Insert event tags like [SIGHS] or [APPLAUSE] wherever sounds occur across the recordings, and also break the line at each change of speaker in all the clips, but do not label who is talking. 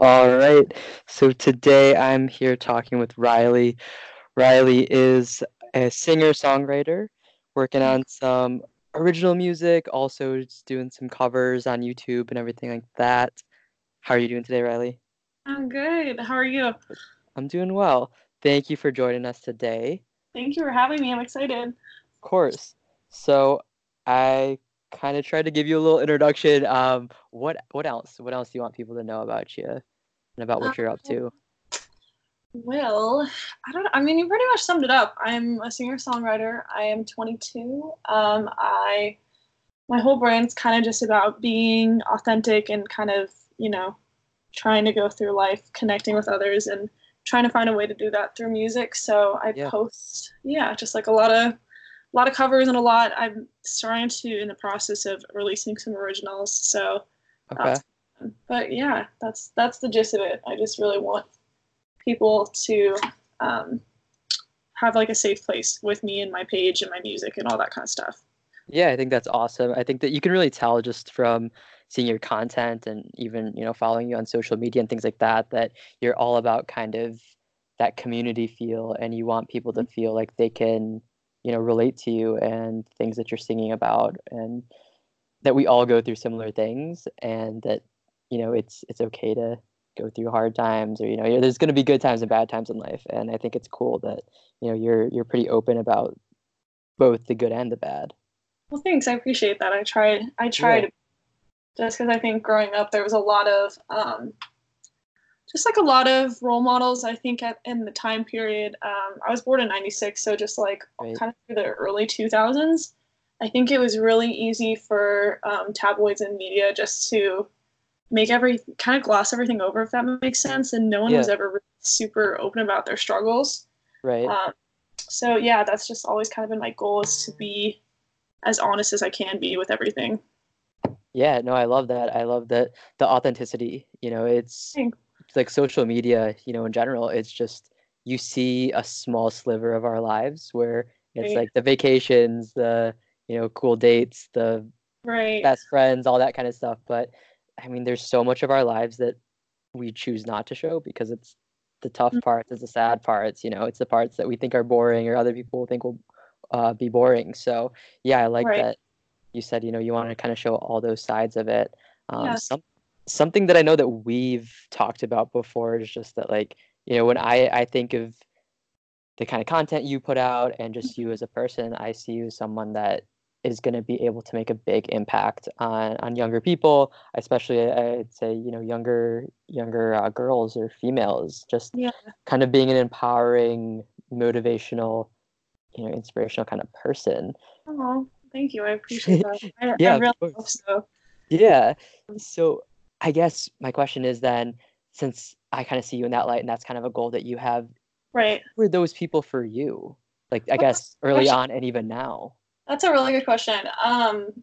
All right. So today I'm here talking with Ryli. Ryli is a singer-songwriter working on some original music, also just doing some covers on YouTube and everything like that. How are you doing today, Ryli?
I'm good. How are you?
I'm doing well. Thank you for joining us today.
Thank you for having me. I'm excited.
Of course. So I kind of tried to give you a little introduction. Um, what what else? What else do you want people to know about you and about what you're up to?
Um, Well, I don't. I mean, you pretty much summed it up. I'm a singer-songwriter. I am 22. Um, I my whole brand's kind of just about being authentic and kind of you know trying to go through life connecting with others and trying to find a way to do that through music. So I
Yeah.
post, yeah, just like a lot of a lot of covers and a lot. I'm starting to in the process of releasing some originals. So
Okay.
fun. but yeah, that's that's the gist of it. I just really want people to um, have like a safe place with me and my page and my music and all that kind of stuff.
Yeah, I think that's awesome. I think that you can really tell just from seeing your content and even, you know, following you on social media and things like that, that you're all about kind of that community feel and you want people to feel like they can, you know, relate to you and things that you're singing about and that we all go through similar things and that, you know, it's it's okay to go through hard times or, you know, there's going to be good times and bad times in life. And I think it's cool that, you know, you're you're pretty open about both the good and the bad.
Well, thanks. I appreciate that. I tried. I tried
Yeah.
just because I think growing up there was a lot of um, just like a lot of role models. I think at, in the time period, um, I was born in '96, so just like
Right.
kind of through the early 2000s, I think it was really easy for um, tabloids and media just to make every kind of gloss everything over, if that makes sense. And no one was ever really super open about their struggles.
Right.
Um, so yeah, that's just always kind of been my goal is to be as honest as I can be with everything.
Yeah, no, I love that. I love that the authenticity, you know, it's
Thanks.
Like social media, you know, in general, it's just you see a small sliver of our lives where it's
Right.
like the vacations, the, you know, cool dates, the
Right.
best friends, all that kind of stuff. But I mean, there's so much of our lives that we choose not to show because it's the tough
Mhm.
parts, it's the sad parts, you know, it's the parts that we think are boring or other people think will uh, be boring. So yeah, I like
Right.
that you said, you know, you want to kind of show all those sides of it. Um,
Yeah.
some something that I know that we've talked about before is just that like, you know, when I I think of the kind of content you put out and just you as a person, I see you as someone that is going to be able to make a big impact on on younger people, especially uh, I'd say, you know, younger younger uh, girls or females, just
Yeah.
kind of being an empowering, motivational, you know, inspirational kind of person.
Oh, thank you. I appreciate [LAUGHS] that. I,
Yeah,
I really hope so.
Yeah. So I guess my question is then, since I kind of see you in that light and that's kind of a goal that you have,
Right.
who are those people for you? Like I guess early
question.
on and even now.
That's a really good question. Um,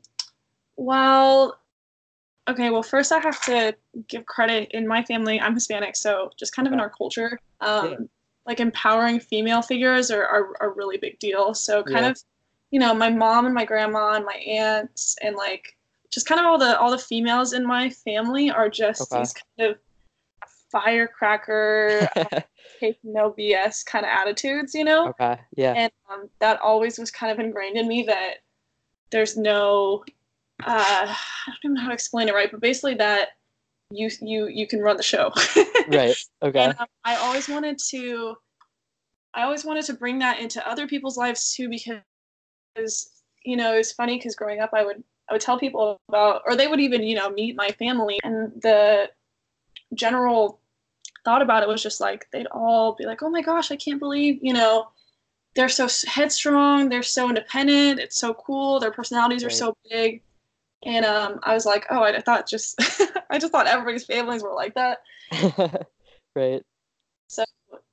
well, okay. Well, first I have to give credit in my family. I'm Hispanic, so just kind of in our culture, um,
Yeah.
like empowering female figures are, are are a really big deal. So kind
Yeah.
of, you know, my mom and my grandma and my aunts and like just kind of all the all the females in my family are just
Okay.
these kind of firecracker, [LAUGHS] take no BS kind of attitudes, you know.
Okay. Yeah.
and um, that always was kind of ingrained in me that there's no uh, I don't even know how to explain it right, but basically that you you you can run the show. [LAUGHS]
Right. Okay.
And um, I always wanted to I always wanted to bring that into other people's lives too because you know it's funny because growing up I would I would tell people about or they would even you know meet my family and the general thought about it was just like they'd all be like oh my gosh I can't believe you know they're so headstrong they're so independent it's so cool their personalities are
Right.
so big and um, I was like oh I, I thought just [LAUGHS] I just thought everybody's families were like that [LAUGHS]
right.
So,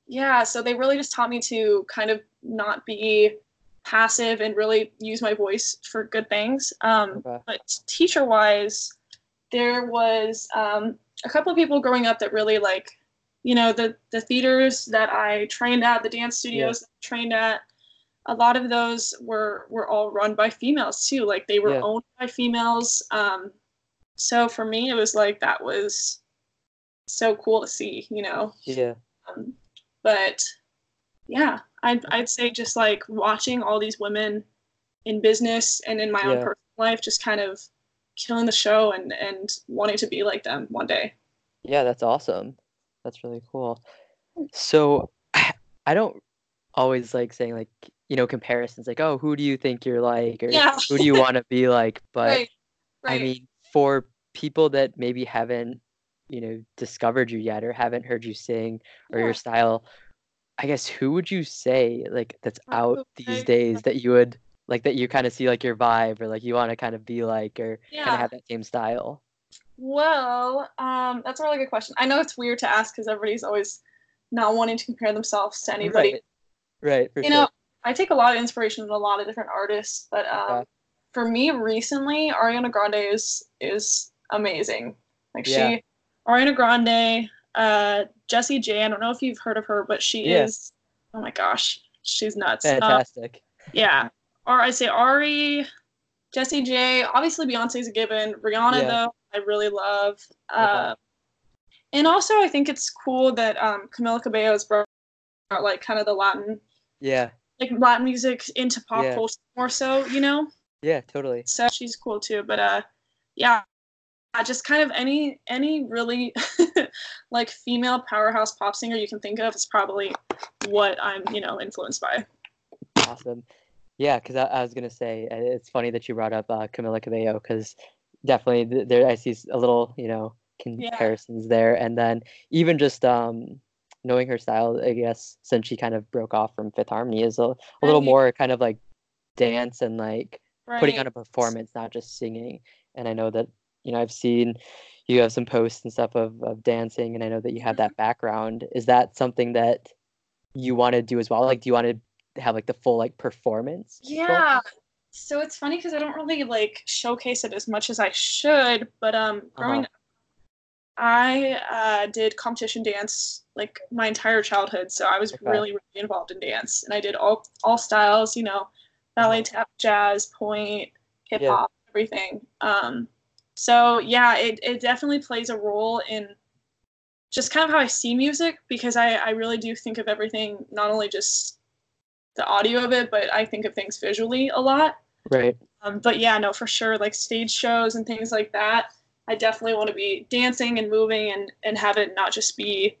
yeah so they really just taught me to kind of not be passive and really use my voice for good things um,
Okay.
but teacher wise there was um, a couple of people growing up that really like you know the the theaters that i trained at the dance studios that I trained at a lot of those were were all run by females too like they were
Yeah.
owned by females um, so for me it was like that was so cool to see, you know.
Yeah.
Um, but yeah, I'd I'd say just like watching all these women in business and in my own personal life, just kind of killing the show and and wanting to be like them one day.
Yeah, that's awesome. That's really cool. So [SIGHS] I don't always like saying like, you know, comparisons like, oh, who do you think you're like or
Yeah.
who do you want to be [LAUGHS] like? But
right.
I mean, for people that maybe haven't, you know, discovered you yet or haven't heard you sing or
Yeah.
your style, I guess who would you say like that's out these days that you would like that you kind of see like your vibe or like you want to kind of be like or kind of have that same style?
Well, um, that's a really good question. I know it's weird to ask because everybody's always not wanting to compare themselves to anybody.
Right. Right.
You
sure.
know, I take a lot of inspiration from a lot of different artists, but um,
Okay.
for me recently, Ariana Grande is is amazing. Like
Yeah.
she, Ariana Grande, uh, Jessie J. I don't know if you've heard of her, but she
Yeah.
is. Oh my gosh, she's nuts. Um,
Fantastic.
yeah, or I say Ari, Jessie J. Obviously, Beyonce's a given. Rihanna
Yeah.
though, I really love. Uh, and also, I think it's cool that um, Camila Cabello has brought out like kind of the Latin
yeah.
like Latin music into pop
Yeah.
culture more so, you know.
Yeah, totally.
So she's cool too. But uh, yeah, just kind of any any really [LAUGHS] like female powerhouse pop singer you can think of is probably what I'm you know influenced by.
Awesome. Yeah, because I, I was gonna say uh, it's funny that you brought up uh, Camila Cabello because definitely th- there I see a little you know comparisons there, and then even just um knowing her style, I guess since she kind of broke off from Fifth Harmony is a, a little more kind of like dance and like
Right.
putting on a performance, not just singing. And I know that you know I've seen you have some posts and stuff of of dancing, and I know that you have that background. Is that something that you want to do as well? Like, do you want to have like the full like performance?
Yeah. So it's funny because I don't really like showcase it as much as I should, but um, growing
Uh-huh.
up, I uh, did competition dance like my entire childhood, so I was
Okay.
really, really involved in dance, and I did all all styles, you know, ballet,
Uh-huh.
tap, jazz, pointe, hip hop, everything. Um, so yeah, it it definitely plays a role in just kind of how I see music because I I really do think of everything not only just the audio of it, but I think of things visually a lot.
Right.
Um, but yeah, no, for sure, like stage shows and things like that. I definitely want to be dancing and moving and and have it not just be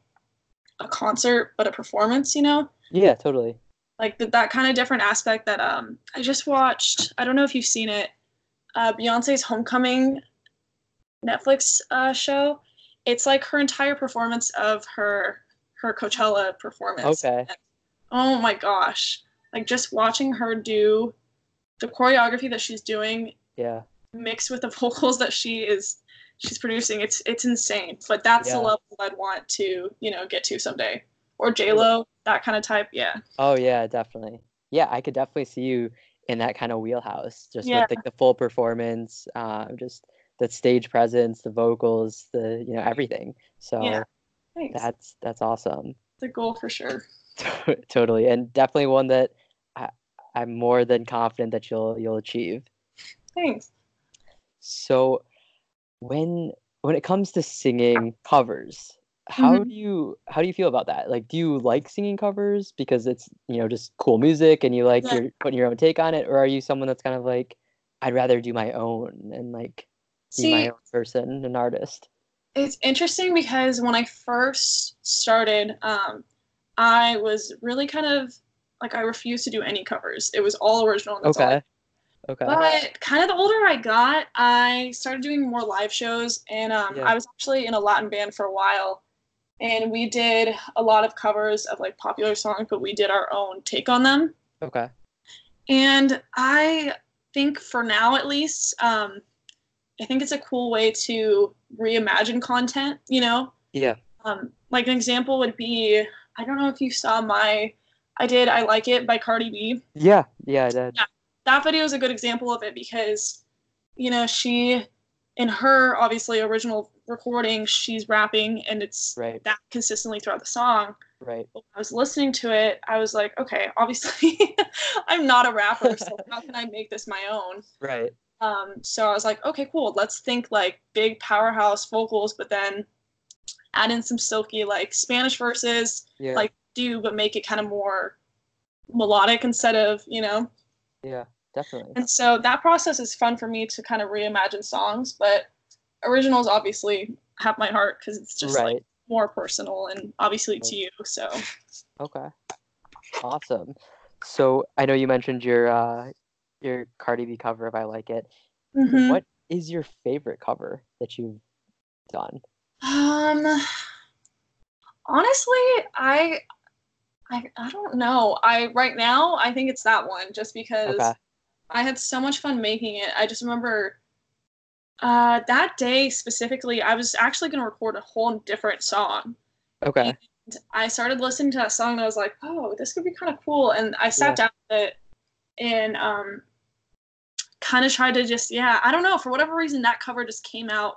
a concert, but a performance. You know,
Yeah, totally.
like that that kind of different aspect that um I just watched. I don't know if you've seen it. Uh, Beyonce's Homecoming Netflix uh, show. It's like her entire performance of her her Coachella performance.
Okay.
Oh my gosh. Like just watching her do the choreography that she's doing
Yeah.
mixed with the vocals that she is she's producing, it's it's insane. But that's
Yeah.
the level I'd want to, you know, get to someday. Or J Lo, that kind of type, yeah.
Oh yeah, definitely. Yeah, I could definitely see you in that kind of wheelhouse, just
Yeah.
with like the full performance, um, just the stage presence, the vocals, the you know everything. So
Yeah.
That's that's awesome.
the goal for sure.
totally, and definitely one that I, I'm more than confident that you'll you'll achieve.
Thanks.
So when when it comes to singing covers, how
Mhm.
do you how do you feel about that? Like do you like singing covers because it's, you know, just cool music and you like
Yeah.
you're putting your own take on it or are you someone that's kind of like I'd rather do my own and like be my own person, an artist?
it's interesting because when I first started, um, I was really kind of like I refused to do any covers. It was all original. And that's all
Okay. Okay.
But kind of the older I got, I started doing more live shows, and um,
Yeah.
I was actually in a Latin band for a while, and we did a lot of covers of like popular songs, but we did our own take on them.
Okay.
And I think for now, at least, um, I think it's a cool way to reimagine content. You know,
Yeah.
um, like an example would be I don't know if you saw my I did I like it by Cardi B.
Yeah. Yeah, I did.
Yeah. that video is a good example of it because you know she in her obviously original recording she's rapping and it's
Right.
that consistently throughout the song
Right.
When i was listening to it i was like okay obviously [LAUGHS] i'm not a rapper so [LAUGHS] how can i make this my own
Right.
Um, so i was like okay cool let's think like big powerhouse vocals but then add in some silky like Spanish verses,
Yeah.
like do but make it kind of more melodic instead of you know.
yeah, definitely.
And so that process is fun for me to kind of reimagine songs, but originals obviously have my heart because it's just
right.
like more personal and obviously to you. So
Okay. Awesome. So I know you mentioned your uh your Cardi B cover of I Like It.
Mhm.
What is your favorite cover that you've done?
Um, honestly, I, I, I don't know. I right now I think it's that one just because
Okay.
I had so much fun making it. I just remember uh, that day specifically, I was actually going to record a whole different song.
Okay.
And I started listening to that song and I was like, oh, this could be kind of cool. And I sat down with it and um, kind of tried to just, yeah, I don't know. For whatever reason, that cover just came out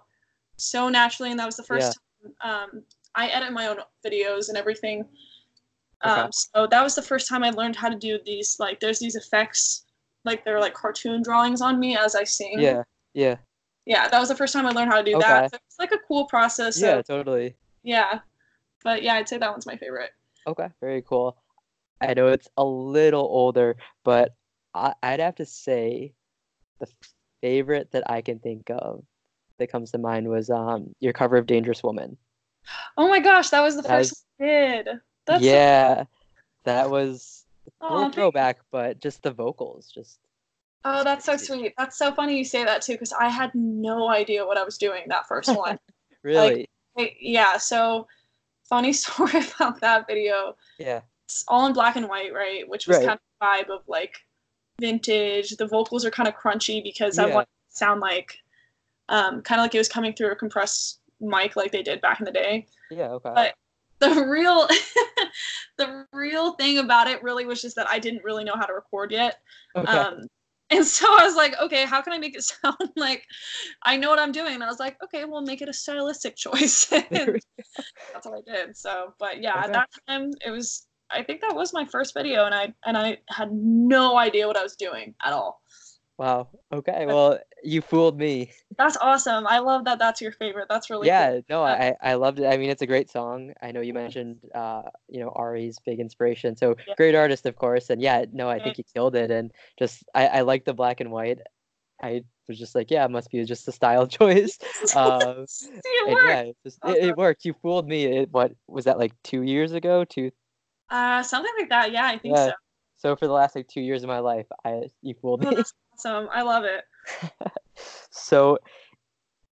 so naturally. And that was the first time um, I edit my own videos and everything. Um, So that was the first time I learned how to do these, like, there's these effects, like, they're like cartoon drawings on me as I sing.
Yeah. Yeah.
Yeah, that was the first time I learned how to do
Okay.
that. So it's like a cool process.
Yeah,
of-
totally.
yeah. But yeah, I'd say that one's my favorite.
Okay, very cool. I know it's a little older, but I, I'd have to say the favorite that I can think of that comes to mind was um your cover of Dangerous Woman.
Oh my gosh, that was the
That
first one I did. That's so-
yeah, that was a
Aw,
little
thank-
throwback, but just the vocals, just
oh, that's so sweet. That's so funny you say that too, because I had no idea what I was doing that first [LAUGHS] one.
really,
Wait, yeah, so funny [LAUGHS] story about that video.
yeah,
It's all in black and white, right? Which was
Right.
kind of vibe of like vintage. The vocals are kind of crunchy because I want to sound like um, kind of like it was coming through a compressed mic like they did back in the day.
yeah, okay,
But the real [LAUGHS] the real thing about it really was just that I didn't really know how to record yet.
okay,
Um and so I was like, okay, how can I make it [LAUGHS] sound like I know what I'm doing? And I was like, okay, we'll make it a stylistic [LAUGHS] choice.
There
And
we
that's what I did. So, but yeah,
Okay.
at that time it was I think that was my first video and I and I had no idea what I was doing at all.
wow, okay, well, you fooled me.
That's awesome. I love that that's your favorite. That's really
yeah
cool.
no
Uh,
i i loved it i mean it's a great song i know you mentioned uh you know ari's big inspiration so
Yeah.
great artist of course and yeah no i think you killed it and just i i like the black and white i was just like yeah it must be just a style [LAUGHS] choice [LAUGHS] um
See, it worked.
yeah it, just, it, it worked you fooled me it, what was that like two years ago two
Uh, something like that. Yeah, I think
Yeah.
so.
so for the last like two years of my life i fooled
Oh, that's [LAUGHS] awesome. I love it.
so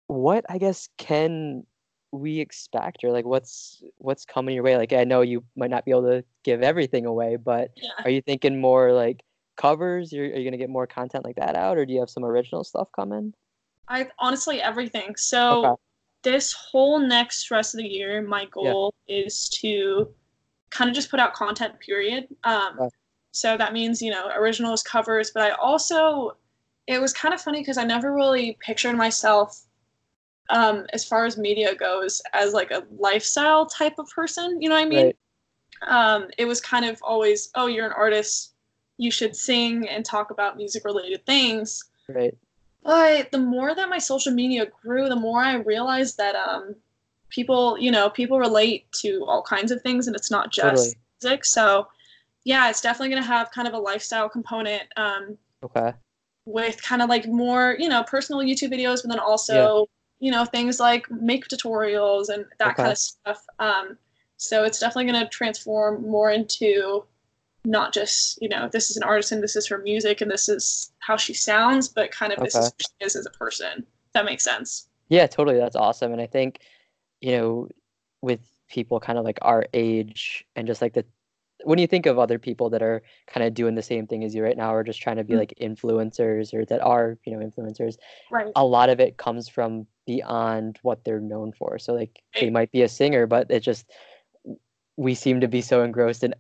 what i guess can we expect or like what's what's coming your way like i know you might not be able to give everything away but
Yeah.
are you thinking more like covers You're, are you gonna get more content like that out or do you have some original stuff coming
I honestly everything. So this whole next rest of the year, my goal is to kind of just put out content. Period. Um, so that means you know originals, covers, but I also it was kind of funny because I never really pictured myself um, as far as media goes as like a lifestyle type of person. You know what I mean?
right
um, it was kind of always, oh, you're an artist, you should sing and talk about music related things.
right
But the more that my social media grew, the more I realized that um, people, you know, people relate to all kinds of things and it's not just
Totally.
music. So, yeah, it's definitely going to have kind of a lifestyle component um,
okay
with kind of like more, you know, personal YouTube videos, but then also, you know, things like make tutorials and that
Okay.
kind of stuff. Um, so it's definitely going to transform more into not just, you know, this is an artist and this is her music and this is how she sounds, but kind of this is who she is as a person. That makes sense.
yeah totally that's awesome and i think you know with people kind of like our age and just like the when you think of other people that are kind of doing the same thing as you right now or just trying to be
Mhm.
like influencers or that are you know influencers
Right.
a lot of it comes from beyond what they're known for. So like they might be a singer, but it just we seem to be so engrossed in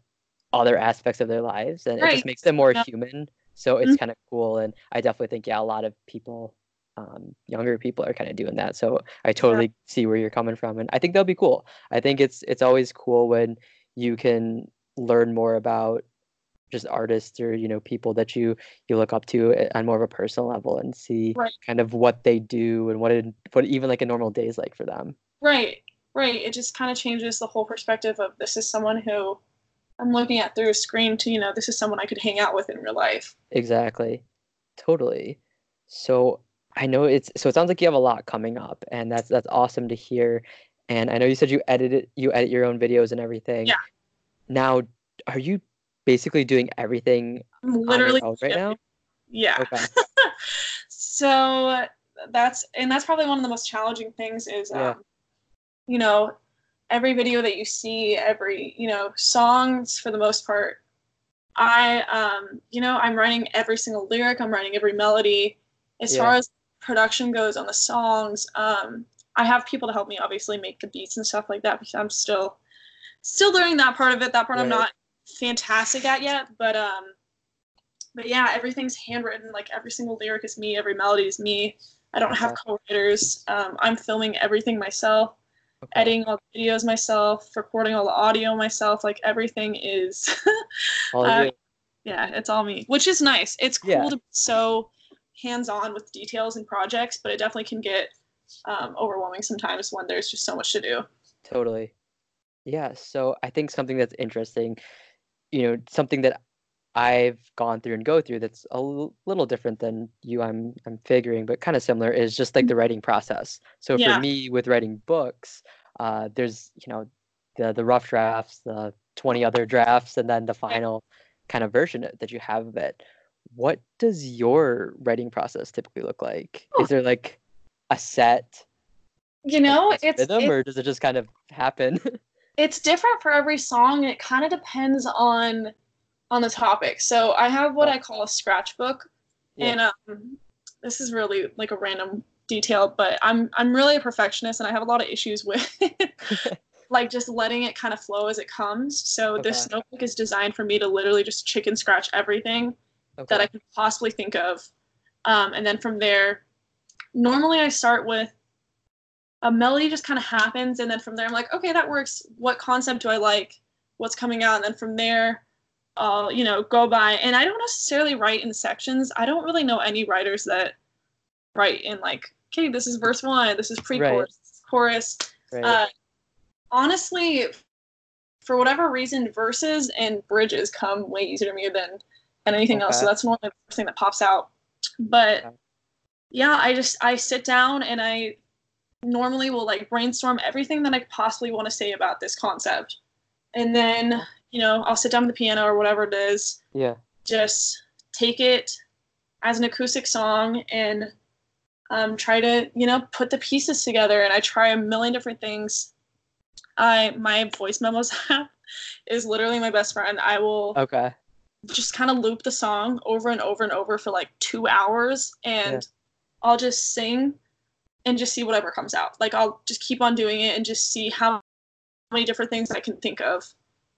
other aspects of their lives and it just makes them more
Yeah.
human. So it's
Mhm.
kind of cool and I definitely think yeah, a lot of people um, younger people are kind of doing that. So I totally see where you're coming from and I think that'll be cool. I think it's it's always cool when you can learn more about just artists or you know people that you you look up to on more of a personal level and see
Right.
kind of what they do and what it what even like a normal day is like for them
Right. right, it just kind of changes the whole perspective of this is someone who I'm looking at through a screen to, you know, this is someone I could hang out with in real life.
Exactly. Totally. So I know it's so it sounds like you have a lot coming up and that's that's awesome to hear. And I know you said you edit it, you edit your own videos and everything.
Yeah.
Now, are you basically doing everything
I'm
on your
literally
right now?
Yeah.
Okay. [LAUGHS]
so that's and that's probably one of the most challenging things is
Yeah.
um, you know every video that you see every you know songs for the most part i um you know i'm writing every single lyric i'm writing every melody as far as production goes on the songs um i have people to help me obviously make the beats and stuff like that because i'm still still learning that part of it. That part i'm not fantastic at yet but um but yeah everything's handwritten. Like every single lyric is me every melody is me. I don't have co-writers. Um, i'm filming everything myself
Okay.
editing all the videos myself recording all the audio myself. Like everything is [LAUGHS]
All
uh, yeah it's all me which is nice. It's cool
Yeah.
to be so hands-on with details and projects but it definitely can get um, overwhelming sometimes when there's just so much to do
Totally. Yeah, so I think something that's interesting, you know, something that I've gone through and go through that's a l- little different than you I'm I'm figuring, but kind of similar is just like the writing process. So
Yeah.
for me with writing books, uh, there's, you know, the the rough drafts, the 20 other drafts, and then the final kind of version that you have of it. What does your writing process typically look like?
Oh.
Is there like a set
you know
like,
it's
rhythm,
it's,
or does it just kind of happen? [LAUGHS]
it's different for every song and it kind of depends on on the topic so i have what
Yeah.
i call a scratchbook,
Yeah.
and um, this is really like a random detail but i'm i'm really a perfectionist and i have a lot of issues with [LAUGHS] [LAUGHS] like just letting it kind of flow as it comes so this notebook is designed for me to literally just chicken scratch everything that i could possibly think of. Um, and then from there normally i start with a melody just kind of happens and then from there i'm like okay that works. What concept do i like? What's coming out? And then from there i'll you know go by. And i don't necessarily write in sections. I don't really know any writers that write in like okay this is verse one this is pre-chorus chorus.
Right.
uh, honestly for whatever reason verses and bridges come way easier to me than than anything else. So that's normally the first thing that pops out. But
Okay.
yeah i just i sit down and i normally will like brainstorm everything that i possibly want to say about this concept. And then you know i'll sit down with the piano or whatever it is.
Yeah.
just take it as an acoustic song and um, try to you know put the pieces together. And i try a million different things. I my voice memos [LAUGHS] app is literally my best friend. I will
Okay.
Just kind of loop the song over and over and over for like two hours and i'll just sing and just see whatever comes out. Like i'll just keep on doing it and just see how many different things i can think of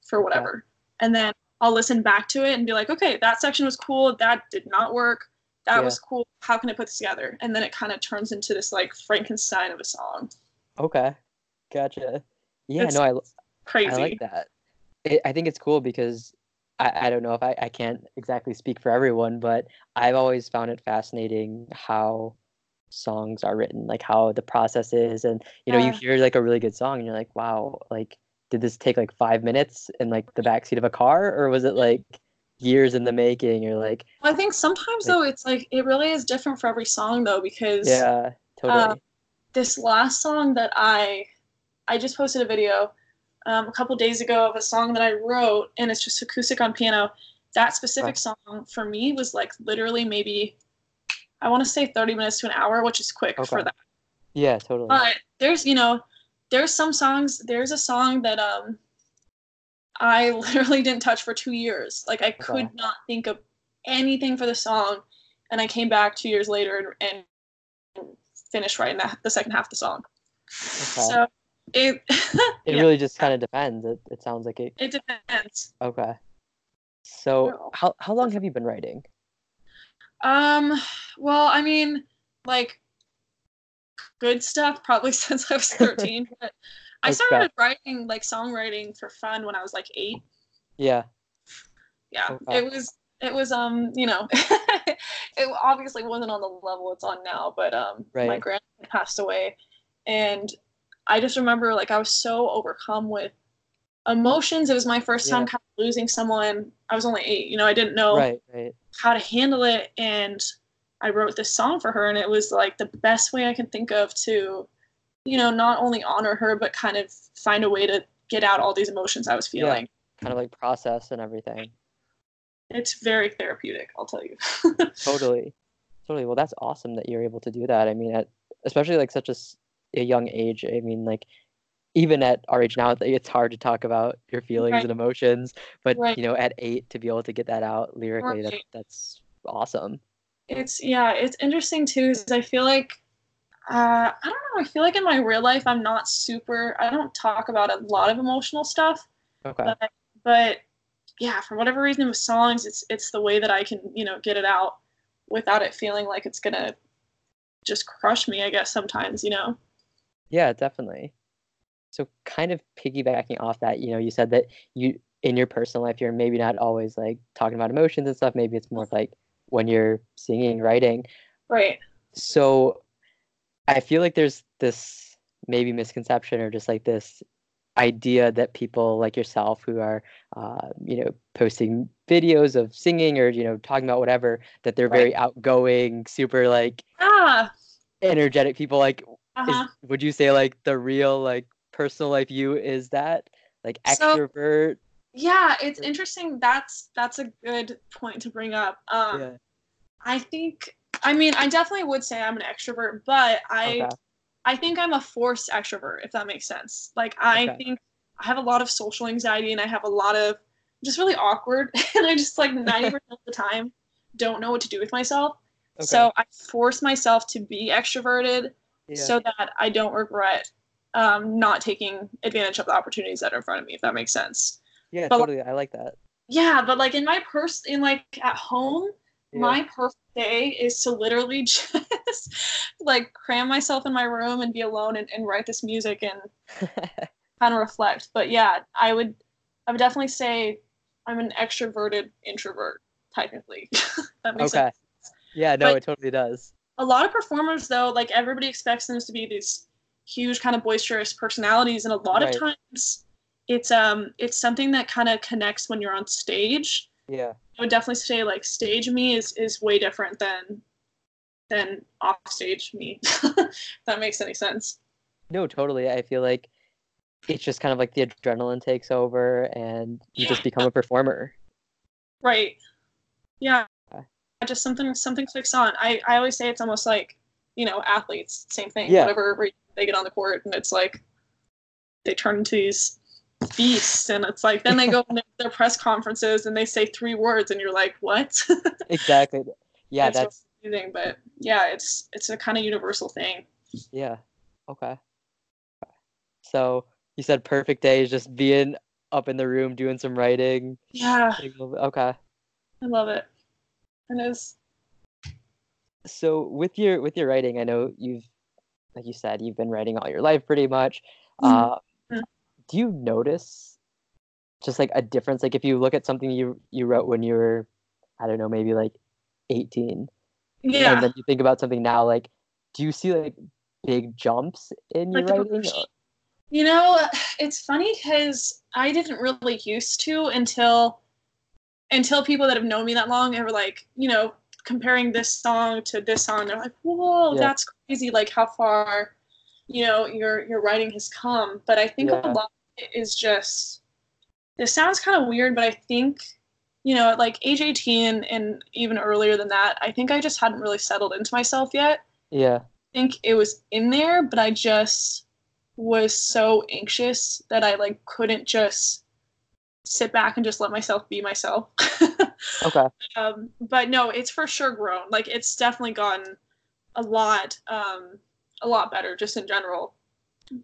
for whatever. And then i'll listen back to it and be like okay that section was cool. That did not work. That
Yeah.
was cool. How can i put this together? And then it kind of turns into this like frankenstein of a song.
Okay. Gotcha. Yeah,
It's
no, I,
crazy
I like that. It, I think it's cool because I, I don't know if I, I can't exactly speak for everyone, but I've always found it fascinating how songs are written, like how the process is. And, you know, you hear like a really good song and you're like, wow, like, did this take like five minutes in like the backseat of a car? Or was it like years in the making? Or like,
i think sometimes
Like-
though it's like it really is different for every song though because
yeah, uh, totally.
this last song that I I just posted a video um, a couple days ago of a song that I wrote, and it's just acoustic on piano. That specific
Wow.
song for me was like literally maybe I want to say 30 minutes to an hour, which is quick for that.
yeah, totally.
But there's you know there's some songs. There's a song that um I [LAUGHS] literally didn't touch for two years. Like I could not think of anything for the song, and I came back two years later and, and finished writing the, the second half of the song.
Okay.
So it [LAUGHS]
it
yeah,
really just kind of depends. It, it sounds like it
it depends.
Okay. So
No.
how how long have you been writing?
Um, well, I mean, like good stuff probably [LAUGHS] since I was 13, [LAUGHS] but I
Okay.
started writing like songwriting for fun when I was like 8.
Yeah.
Yeah.
Okay.
It was it was um, you know, it obviously wasn't on the level it's on now, but um my grandpa passed away and I just remember like I was so overcome with emotions. It was my first time
Yeah.
kind of losing someone. I was only eight, you know, I didn't know
Right, right.
how to handle it and I wrote this song for her and it was like the best way I can think of to, you know, not only honor her but kind of find a way to get out all these emotions I was feeling. Yeah.
Kind of like process and everything.
It's very therapeutic, I'll tell you. [LAUGHS]
Totally. Totally. Well, that's awesome that you're able to do that. I mean, at especially like such a, a young age. I mean, like even at our age now, it's hard to talk about your feelings
Right.
and emotions. But
Right.
you know, at eight, to be able to get that out lyrically, that, that's awesome.
it's yeah, it's interesting too because I feel like uh, I don't know, I feel like in my real life I'm not super I don't talk about a lot of emotional stuff.
Okay.
but but yeah for whatever reason with songs it's it's the way that i can you know get it out without it feeling like it's gonna just crush me i guess sometimes you know
Yeah, definitely. So kind of piggybacking off that, you know, you said that you in your personal life you're maybe not always like talking about emotions and stuff. Maybe it's more like when you're singing, writing.
right
So I feel like there's this maybe misconception or just like this idea that people like yourself who are uh, you know posting videos of singing or you know talking about whatever that they're
Right.
very outgoing super like
ah
energetic people like is,
uh-huh.
would you say like the real like personal life you is that? Like
So-
extrovert?
yeah it's interesting. That's that's a good point to bring up. Um
yeah.
I think i mean i definitely would say i'm an extrovert but i
okay.
I think I'm a forced extrovert, if that makes sense. Like I
Okay.
think I have a lot of social anxiety and I have a lot of just really awkward [LAUGHS] and I just like 90% of the time don't know what to do with myself.
okay.
So I force myself to be extroverted
yeah.
so that I don't regret um, not taking advantage of the opportunities that are in front of me, if that makes sense.
yeah
but-
totally i like that
Yeah, but like in my purse, in like at home,
yeah.
my perfect day is to literally [LAUGHS] just like cram myself in my room and be alone and, and write this music and [LAUGHS] kind of reflect. But yeah, I would I would definitely say I'm an extroverted introvert, technically. [LAUGHS] that makes
okay
sense.
yeah no
But-
it totally does
A lot of performers though, like everybody expects them to be these huge kind of boisterous personalities and a lot
Right.
of times it's um it's something that kind of connects when you're on stage.
yeah
I would definitely say like stage me is is way different than than off stage me. [LAUGHS] if that makes any sense.
No, totally. I feel like it's just kind of like the adrenaline takes over and you just become a performer.
Right. Yeah. Just something something clicks on. I, I always say it's almost like, you know, athletes, same thing.
Yeah.
Whatever they get on the court and it's like they turn into these beasts and it's like then they go [LAUGHS] their press conferences and they say three words and you're like, What? [LAUGHS]
Exactly. Yeah,
It's
that's
amazing. But yeah, it's it's a kind of universal thing.
yeah. Okay. So you said perfect day is just being up in the room doing some writing.
Yeah.
doing a little bit- Okay.
I love it. It is.
So with your with your writing, I know you've like you said, you've been writing all your life pretty much.
Mhm.
Uh, do you notice just like a difference? Like if you look at something you you wrote when you were, I don't know, maybe like 18,
Yeah.
and then you think about something now, like do you see like big jumps in your
Like the
writing? or-
You know, it's funny because I didn't really used to until until people that have known me that long and were like, you know, comparing this song to this song. They're like, "Whoa,
Yeah.
that's crazy! Like how far, you know, your your writing has come." But I think
Yeah.
a lot of it is just. This sounds kind of weird, but I think, you know, at like age 18 and even earlier than that, I think I just hadn't really settled into myself yet.
Yeah.
I think it was in there, but I just was so anxious that I like couldn't just sit back and just let myself be myself. [LAUGHS]
Okay.
um, but no, it's for sure grown. Like it's definitely gotten a lot, um, a lot better just in general.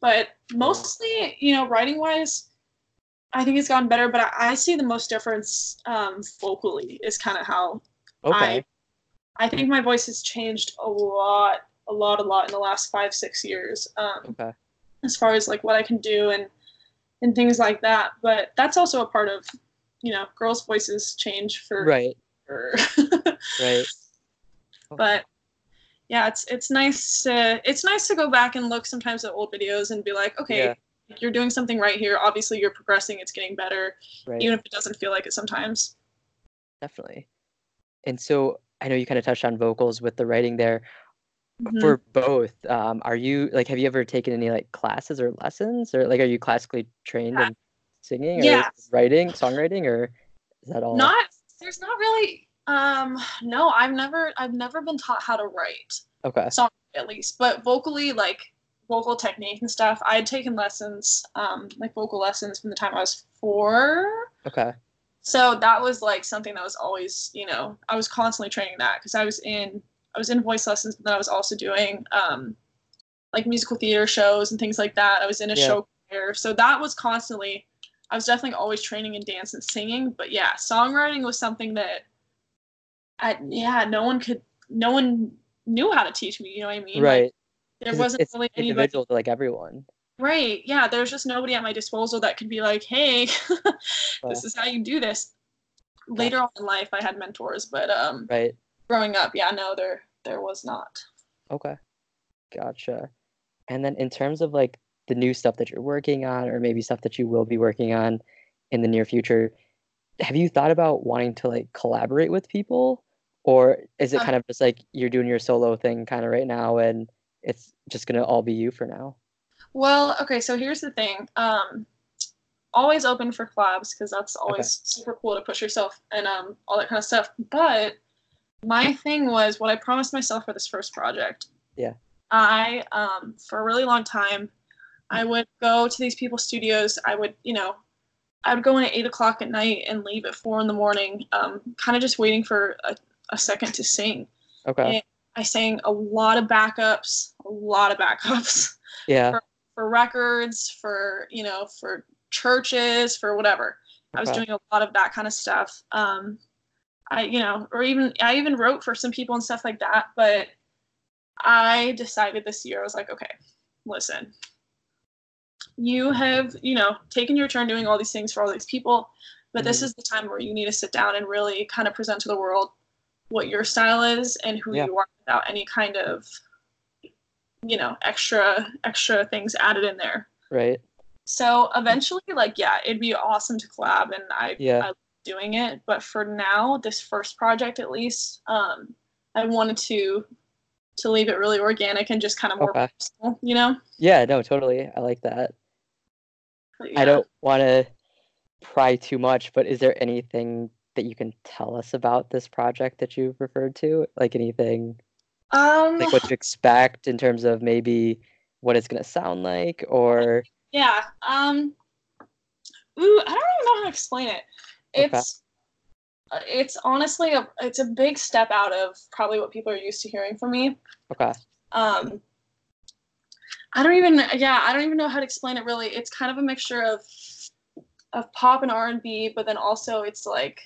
But mostly, you know, writing wise, I think it's gotten better. But I, I see the most difference um, vocally is kind of how
Okay.
I think my voice has changed a lot, a lot, a lot in the last five, six years. Um,
Okay.
as far as like what I can do and and things like that. But that's also a part of, you know, girls' voices change for
Right.
for- [LAUGHS]
Right.
but yeah, it's it's nice to it's nice to go back and look sometimes at old videos and be like, okay,
Yeah.
you're doing something right here. Obviously, you're progressing. It's getting better,
Right.
even if it doesn't feel like it sometimes.
Definitely. And so I know you kind of touched on vocals with the writing there.
Mhm.
For both, um, are you like have you ever taken any like classes or lessons or like are you classically trained
Yeah.
in singing or
Yeah.
writing, songwriting or is that all
not there's not really um no i've never i've never been taught how to write
okay.
song at least but vocally like vocal technique and stuff i had taken lessons um like vocal lessons from the time i was four
Okay.
so that was like something that was always you know i was constantly training that because i was in i was in voice lessons but then i was also doing um like musical theater shows and things like that i was in a
Yeah.
show choir so that was constantly i was definitely always training in dance and singing but yeah songwriting was something that I, yeah no one could no one knew how to teach me you know what i mean Like,
Right.
there
'Cause
wasn't
it's,
really
it's
anybody
individual to like everyone.
right yeah there's just nobody at my disposal that could be like hey [LAUGHS]
Well,
this is how you do this later on in life i had mentors but um
right.
Growing up yeah no there there was not
Okay. Gotcha. And then in terms of like the new stuff that you're working on or maybe stuff that you will be working on in the near future, have you thought about wanting to like collaborate with people or is it
Uh,
kind of just like you're doing your solo thing kind of right now and it's just going to all be you for now?
well okay so here's the thing um always open for collabs because that's always super cool to push yourself and um all that kind of stuff but my thing was what i promised myself for this first project
Yeah.
i um for a really long time i would go to these people's studios i would you know i would go in at eight o'clock at night and leave at four in the morning um kind of just waiting for a, a second to sing
Okay.
Yeah. I sang a lot of backups, a lot of backups
Yeah.
for records, for you know, for churches, for whatever. I was doing a lot of that kind of stuff. Um, I you know, or even I even wrote for some people and stuff like that. But I decided this year I was like, okay, listen, you have you know taken your turn doing all these things for all these people, but this
Mhm.
is the time where you need to sit down and really kind of present to the world what your style is and who
Yeah.
you are without any kind of you know extra extra things added in there
Right.
so eventually like yeah it'd be awesome to collab and i
Yeah.
i doing it but for now this first project at least um i wanted to to leave it really organic and just kind of more
Okay.
personal you know
Yeah, no, totally. I like that.
But
I don't want to pry too much, but is there anything that you can tell us about this project that you've referred to? Like anything,
um
like what to expect in terms of maybe what it's going to sound like or
Yeah. Um. Ooh, I don't even know how to explain it.
Okay.
It's uh, it's honestly a it's a big step out of probably what people are used to hearing from me.
okay.
Um. I don't even yeah I don't even know how to explain it really. It's kind of a mixture of of pop and R and B, but then also it's like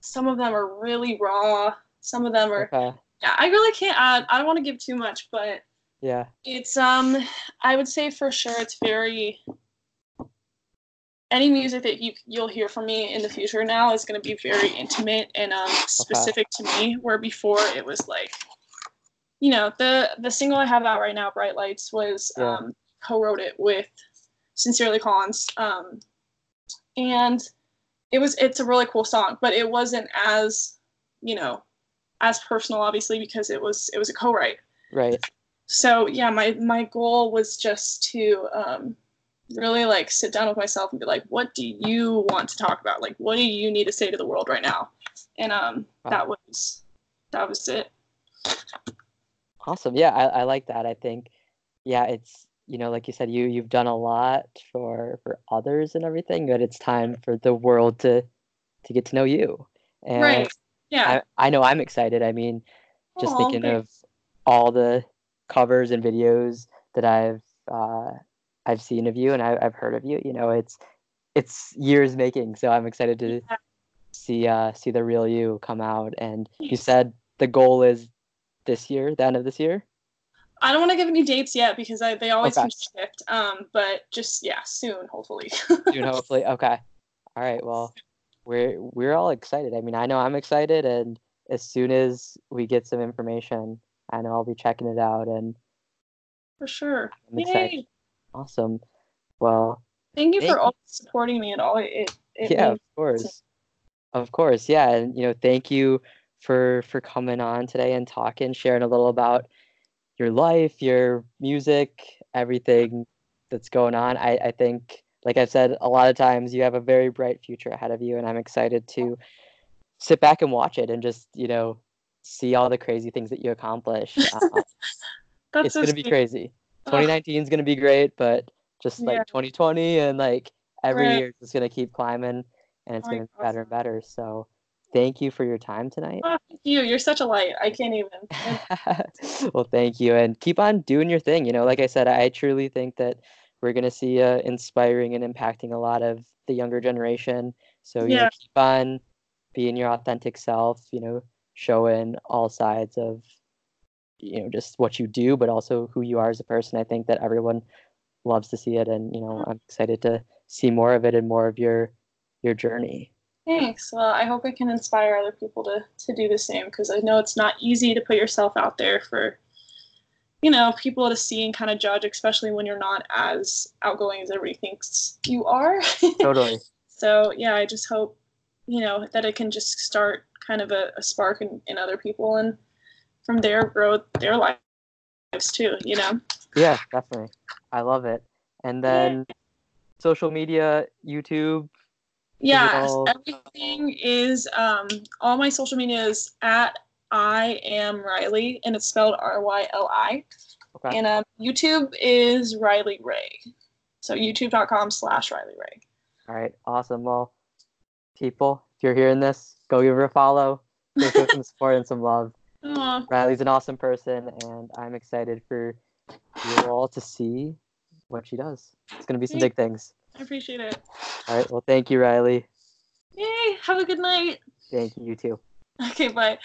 some of them are really raw. Some of them are
Okay.
yeah. I really can't. I, I don't want to give too much, but
Yeah.
it's um I would say for sure it's very any music that you you'll hear from me in the future now is going to be very intimate and um specific to me where before it was like you know the the single I have out right now Bright Lights was
Yeah.
um co-wrote it with Sincerely Collins um and it was it's a really cool song but it wasn't as you know as personal obviously because it was it was a co-write
Right.
so yeah my my goal was just to um really like sit down with myself and be like what do you want to talk about like what do you need to say to the world right now and um
Wow.
that was that was it
Awesome. Yeah, I, I like that. I think, yeah, it's you know, like you said, you you've done a lot for for others and everything, but it's time for the world to to get to know you. And
right yeah
I, I know I'm excited. I mean, just
Aw,
thinking
great.
of all the covers and videos that I've uh, I've seen of you and I, I've heard of you. You know, it's it's years making, so I'm excited to
Yeah.
see uh, see the real you come out. And you said the goal is this year, the end of this year.
i don't want to give any dates yet because I, they always
Okay.
shift um but just yeah soon hopefully
June, hopefully. [LAUGHS] Okay. All right. Well, we're we're all excited. I mean, I know I'm excited, and as soon as we get some information, I know I'll be checking it out and
For sure.
I'm excited. Awesome. Well,
Thank you
Thank
for
you.
supporting me and all it, it
yeah, of course. Of course. Yeah, and you know, thank you for for coming on today and talking, sharing a little about your life, your music, everything that's going on. I I think like I've said a lot of times you have a very bright future ahead of you and I'm excited to sit back and watch it and just, you know, see all the crazy things that you accomplish. [LAUGHS] Um,
That's
it's
so
going to be crazy.
Ugh.
2019 is going to be great, but just like
Yeah.
2020 and like every
Right.
year it's just going to keep climbing and it's
Oh,
going to be better and better. So thank you for your time tonight.
Oh, thank you. You're such a light. I can't even. [LAUGHS]
well, thank you and keep on doing your thing. You know, like I said, I truly think that we're going to see uh, inspiring and impacting a lot of the younger generation. So, you know,
Yeah.
keep on being your authentic self, you know, showing all sides of you know just what you do but also who you are as a person i think that everyone loves to see it and you know i'm excited to see more of it and more of your your journey
Thanks. Well, I hope I can inspire other people to to do the same because I know it's not easy to put yourself out there for you know people to see and kind of judge, especially when you're not as outgoing as everybody thinks you are. [LAUGHS]
totally
so yeah, I just hope you know that it can just start kind of a, a spark in, in other people and from there grow their lives too. You know.
yeah definitely i love it and then social media youtube
Yeah,
all-
everything is um all my social media is at I am Ryli and it's spelled R Y L I.
okay
And um YouTube is Ryli Ray. So youtube.com slash Ryli Ray.
all right awesome well people if you're hearing this go give her a follow go show [LAUGHS] some support and some love
Aw,
ryli's an awesome person and i'm excited for you all to see what she does it's going to be some big things
I appreciate it.
all right well thank you ryli
Yay, have a good night.
thank you you too
Okay, bye.